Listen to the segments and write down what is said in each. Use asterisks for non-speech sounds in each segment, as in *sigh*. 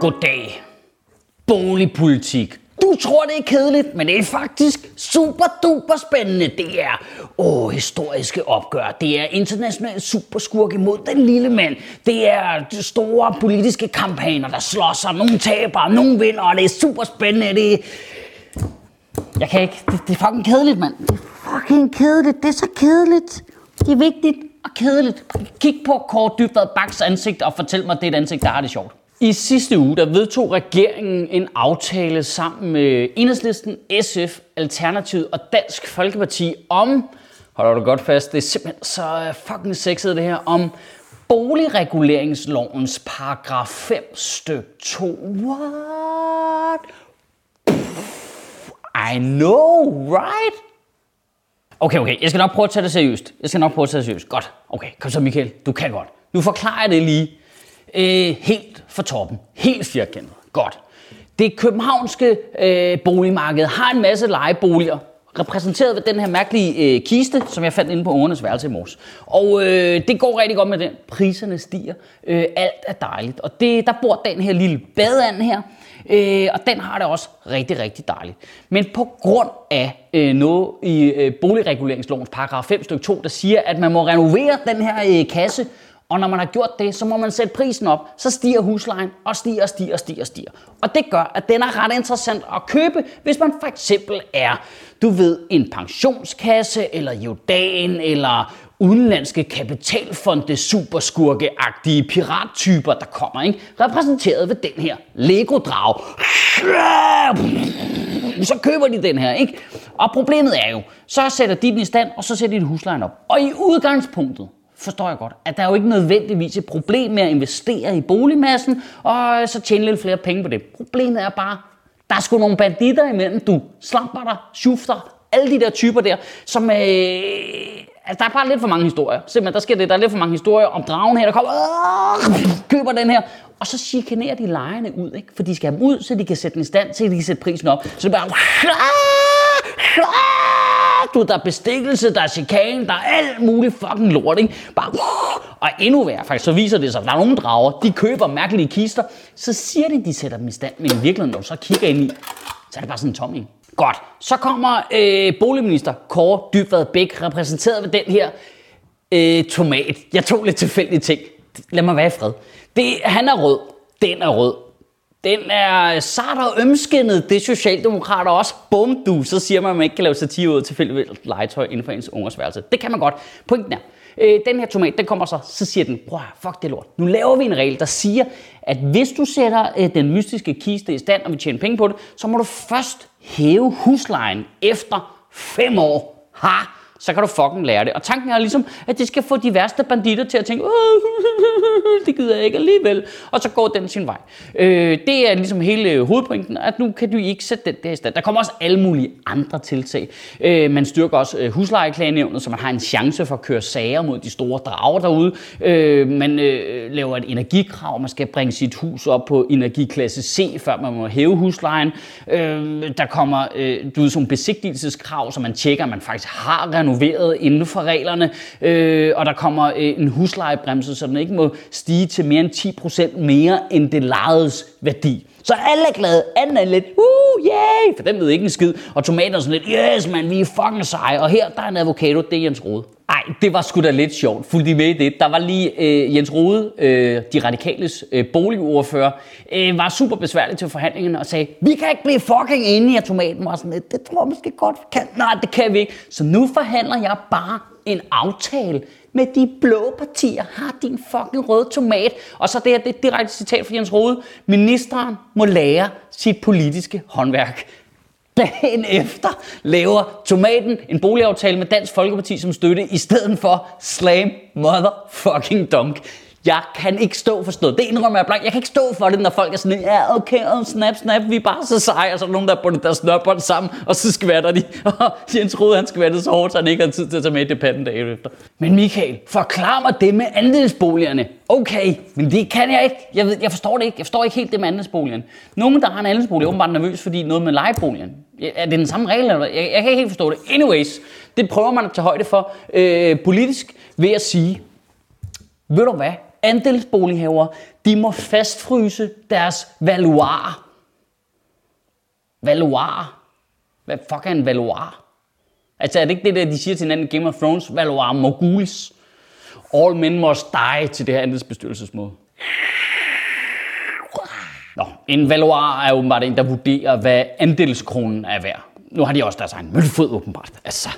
Goddag. Boligpolitik. Du tror, det er kedeligt, men det er faktisk super duper spændende. Det er åh, historiske opgør. Det er international superskurk imod den lille mand. Det er de store politiske kampagner, der slår sig. Nogle taber, nogle vinder, og det er super spændende. Det er... Jeg kan ikke. Det, det er fucking kedeligt, mand. Det er fucking kedeligt. Det er så kedeligt. Det er vigtigt og kedeligt. Kig på Kåre Dybvad Baks ansigt og fortæl mig, at det er et ansigt, der har det sjovt. I sidste uge der vedtog regeringen en aftale sammen med Enhedslisten, SF, Alternativet og Dansk Folkeparti om, holder du godt fast, det er simpelthen så øh, fucking sexet det her, om boligreguleringslovens paragraf 5 styk 2. What? I know, right? Okay, okay, jeg skal nok prøve at tage det seriøst. Jeg skal nok prøve at tage det seriøst. Godt. Okay, kom så Michael, du kan godt. Nu forklarer jeg det lige øh, helt for toppen. Helt firkantet. Godt. Det københavnske øh, boligmarked har en masse lejeboliger, repræsenteret ved den her mærkelige øh, kiste, som jeg fandt inde på ungernes værelse i morges. Og øh, det går rigtig godt med den. Priserne stiger. Øh, alt er dejligt. Og det, der bor den her lille badeand her, øh, og den har det også rigtig, rigtig dejligt. Men på grund af øh, noget i øh, boligreguleringslovens paragraf 5 stykke 2, der siger, at man må renovere den her øh, kasse, og når man har gjort det, så må man sætte prisen op. Så stiger huslejen og stiger og stiger og stiger og stiger. Og det gør, at den er ret interessant at købe, hvis man for eksempel er, du ved, en pensionskasse, eller Jordan, eller udenlandske kapitalfonde, superskurkeagtige pirattyper, der kommer, ikke? repræsenteret ved den her Lego-drag. Så køber de den her, ikke? Og problemet er jo, så sætter de den i stand, og så sætter de huslejen op. Og i udgangspunktet, forstår jeg godt, at der er jo ikke nødvendigvis et problem med at investere i boligmassen, og så tjene lidt flere penge på det. Problemet er bare, der er sgu nogle banditter imellem, du slamper dig, shufter, alle de der typer der, som... Øh, altså, der er bare lidt for mange historier. Simpelthen, der sker det. Der er lidt for mange historier om dragen her, der kommer, øh, køber den her, og så chikanerer de lejerne ud, ikke? For de skal have dem ud, så de kan sætte den i stand så de kan sætte prisen op. Så det er bare du, der er bestikkelse, der er chikane, der er alt muligt fucking lort, ikke? Bare, *laughs* og endnu værre, faktisk, så viser det sig, at der er nogle drager, de køber mærkelige kister, så siger de, de sætter dem i stand, men i virkeligheden, når du så kigger ind i, så er det bare sådan en tom ikke? Godt, så kommer øh, boligminister Kåre Dybvad Bæk, repræsenteret ved den her øh, tomat. Jeg tog lidt tilfældige ting. Lad mig være i fred. Det, han er rød, den er rød, den er sart og ømskinnet, det er Socialdemokrater også. Bum du, så siger man, at man ikke kan lave satire ud til tilfældigt legetøj inden for ens ungers værelse. Det kan man godt. Pointen er, øh, den her tomat, den kommer så, så siger den, prøv fuck det lort. Nu laver vi en regel, der siger, at hvis du sætter øh, den mystiske kiste i stand, og vi tjener penge på det, så må du først hæve huslejen efter fem år. Ha! Så kan du fucking lære det. Og tanken er ligesom, at det skal få de værste banditter til at tænke, det gider jeg ikke alligevel. Og så går den sin vej. Øh, det er ligesom hele hovedpointen, at nu kan du ikke sætte den der i stand. Der kommer også alle mulige andre tiltag. Øh, man styrker også øh, huslejeklagenævnet, så man har en chance for at køre sager mod de store drager derude. Øh, man øh, laver et energikrav, man skal bringe sit hus op på energiklasse C, før man må hæve huslejen. Øh, der kommer øh, du ved, sådan besigtigelseskrav, så man tjekker, at man faktisk har renoveret inden for reglerne, øh, og der kommer øh, en huslejebremse, så den ikke må stige til mere end 10% mere end det lejedes værdi. Så alle er glade. Anden er lidt, uh, yay, for den ved ikke en skid. Og tomaterne er sådan lidt, yes man, vi er fucking seje. Og her, der er en avocado, det er Jens Rode. Ej, det var sgu da lidt sjovt. Fulgte I med i det? Der var lige øh, Jens Rode, øh, de radikales øh, boligordfører, øh, var super besværlig til forhandlingerne og sagde, vi kan ikke blive fucking enige af tomaten. Og sådan, lidt, det tror jeg måske godt, vi kan. Nej, det kan vi ikke. Så nu forhandler jeg bare en aftale med de blå partier. Har din fucking røde tomat. Og så det her, det er et direkte citat fra Jens Rode. Ministeren må lære sit politiske håndværk. Dagen efter laver Tomaten en boligaftale med Dansk Folkeparti som støtte, i stedet for Slam Motherfucking Dunk. Jeg kan ikke stå for stået. Det indrømmer jeg blank. Jeg kan ikke stå for det, når folk er sådan, ja, okay, oh, snap, snap, vi er bare så seje. Og så er der nogen, der har bundet deres snørbånd sammen, og så skvatter de. Og *laughs* Jens Rode, han skvattede så hårdt, så han ikke har tid til at tage med i debatten dagen efter. Men Michael, forklar mig det med andelsboligerne. Okay, men det kan jeg ikke. Jeg, ved, jeg forstår det ikke. Jeg forstår ikke helt det med andelsboligen. Nogen, der har en andelsbolig, er åbenbart nervøs, fordi noget med lejeboligen. Er det den samme regel? Eller jeg, jeg kan ikke helt forstå det. Anyways, det prøver man at tage højde for øh, politisk ved at sige, ved du hvad, andelsbolighaver, de må fastfryse deres valuar. Valuar? Hvad fuck er en valuar? Altså er det ikke det der, de siger til hinanden i Game of Thrones? Valuar moguls. All men must die til det her andelsbestyrelsesmøde. Nå, en valuar er åbenbart en, der vurderer, hvad andelskronen er værd. Nu har de også deres egen møntfod åbenbart. Altså,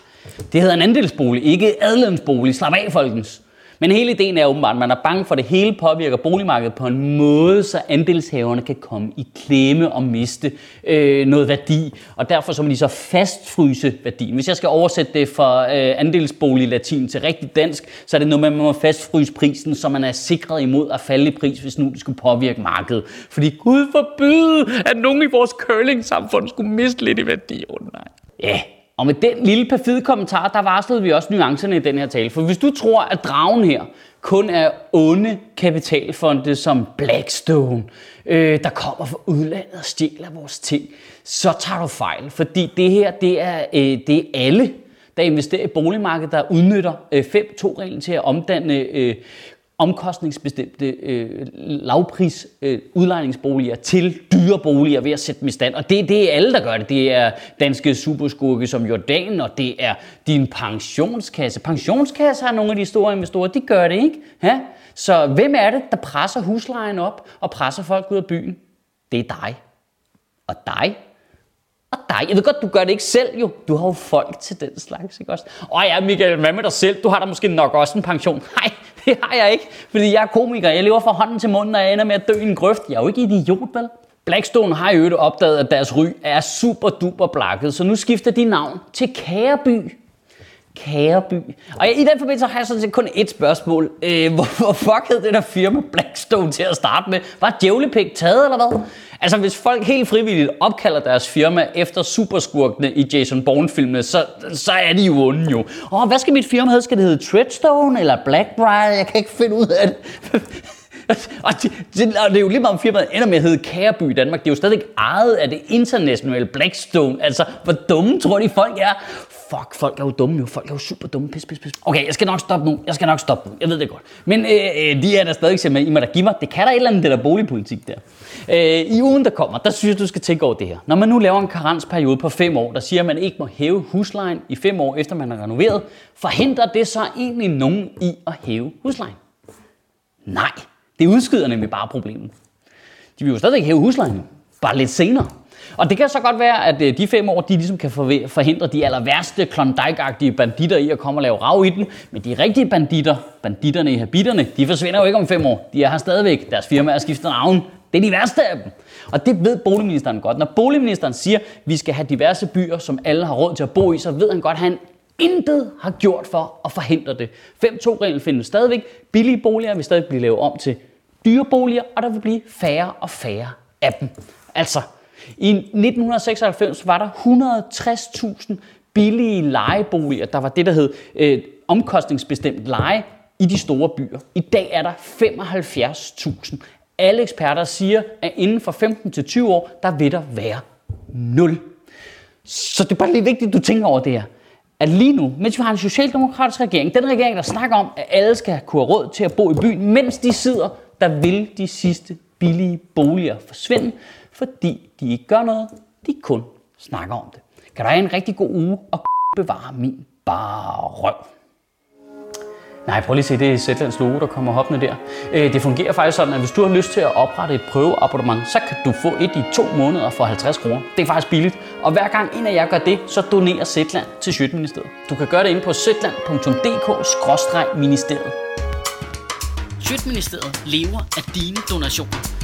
det hedder en andelsbolig, ikke adlensbolig. Slap af, folkens. Men hele ideen er åbenbart, at man er bange for, at det hele påvirker boligmarkedet på en måde, så andelshaverne kan komme i klemme og miste øh, noget værdi. Og derfor så må de så fastfryse værdien. Hvis jeg skal oversætte det fra øh, andelsbolig latin til rigtig dansk, så er det noget med, at man må fastfryse prisen, så man er sikret imod at falde i pris, hvis nu det skulle påvirke markedet. Fordi Gud forbyde, at nogen i vores curling-samfund skulle miste lidt i værdi. Oh, nej. Ja, og med den lille perfide kommentar, der varslede vi også nuancerne i den her tale. For hvis du tror, at dragen her kun er onde kapitalfonde som Blackstone, øh, der kommer fra udlandet og stjæler vores ting, så tager du fejl. Fordi det her, det er, øh, det er alle, der investerer i boligmarkedet, der udnytter øh, 5-2-reglen til at omdanne øh, omkostningsbestemte øh, lavpris øh, udlejningsboliger til dyre boliger ved at sætte dem i stand. Og det, det er alle, der gør det. Det er danske superskurke som Jordan, og det er din pensionskasse. Pensionskasse har nogle af de store investorer, de gør det ikke. Ja? Så hvem er det, der presser huslejen op og presser folk ud af byen? Det er dig. Og dig og dig. Jeg ved godt, du gør det ikke selv jo. Du har jo folk til den slags, ikke også? Og ja, Michael, hvad med dig selv? Du har da måske nok også en pension. Nej, det har jeg ikke, fordi jeg er komiker. Jeg lever fra hånden til munden, og jeg ender med at dø i en grøft. Jeg er jo ikke idiot, vel? Blackstone har jo opdaget, at deres ry er super duper blakket, så nu skifter de navn til Kæreby. Kæreby. Og i den forbindelse har jeg sådan set kun et spørgsmål. Øh, hvorfor fuck hed det der firma Blackstone til at starte med? Var djævlepæk taget, eller hvad? Altså, hvis folk helt frivilligt opkalder deres firma efter superskurkene i Jason Bourne-filmene, så, så er de jo onde jo. Åh, hvad skal mit firma hedde? Skal det hedde Treadstone eller Blackbriar? Jeg kan ikke finde ud af det. *laughs* og, det, det, og det er jo lige meget om firmaet ender med at hedde Kæreby i Danmark. Det er jo stadig ejet af det internationale Blackstone. Altså, hvor dumme tror de folk er? Fuck, folk er jo dumme jo. Folk er jo super dumme. Pis, pis, pis. Okay, jeg skal nok stoppe nu. Jeg skal nok stoppe nu. Jeg ved det godt. Men øh, øh de er der stadig med. i må der give mig. Det kan der et eller andet, det der boligpolitik der. Øh, I ugen, der kommer, der synes jeg, du skal tænke over det her. Når man nu laver en karensperiode på 5 år, der siger, at man ikke må hæve huslejen i 5 år, efter man har renoveret, forhindrer det så egentlig nogen i at hæve huslejen? Nej, det udskyder nemlig bare problemet. De vil jo stadig hæve huslejen, bare lidt senere. Og det kan så godt være, at øh, de fem år, de ligesom kan forhindre de aller værste klondike banditter i at komme og lave rav i den. Men de rigtige banditter, banditterne i habitterne, de forsvinder jo ikke om fem år. De er her stadigvæk. Deres firma er skiftet navn. Det er de værste af dem. Og det ved boligministeren godt. Når boligministeren siger, at vi skal have diverse byer, som alle har råd til at bo i, så ved han godt, at han intet har gjort for at forhindre det. 5-2-reglen findes stadigvæk. Billige boliger vil stadig blive lavet om til dyre boliger, og der vil blive færre og færre af dem. Altså, i 1996 var der 160.000 billige lejeboliger. Der var det, der hed øh, omkostningsbestemt leje i de store byer. I dag er der 75.000. Alle eksperter siger, at inden for 15 til 20 år, der vil der være 0. Så det er bare lige vigtigt, at du tænker over det her. At lige nu, mens vi har en socialdemokratisk regering, den regering, der snakker om, at alle skal kunne have råd til at bo i byen, mens de sidder, der vil de sidste billige boliger forsvinde, fordi de ikke gør noget, de kun snakker om det. Kan du have en rigtig god uge og bevare min bare røv. Nej, prøv lige at se, det er Zetlands logo, der kommer hoppende der. Øh, det fungerer faktisk sådan, at hvis du har lyst til at oprette et prøveabonnement, så kan du få et i to måneder for 50 kroner. Det er faktisk billigt. Og hver gang en af jer gør det, så donerer Zetland til Sjøtministeriet. Du kan gøre det inde på zetland.dk-ministeriet. Sjøtministeriet lever af dine donationer.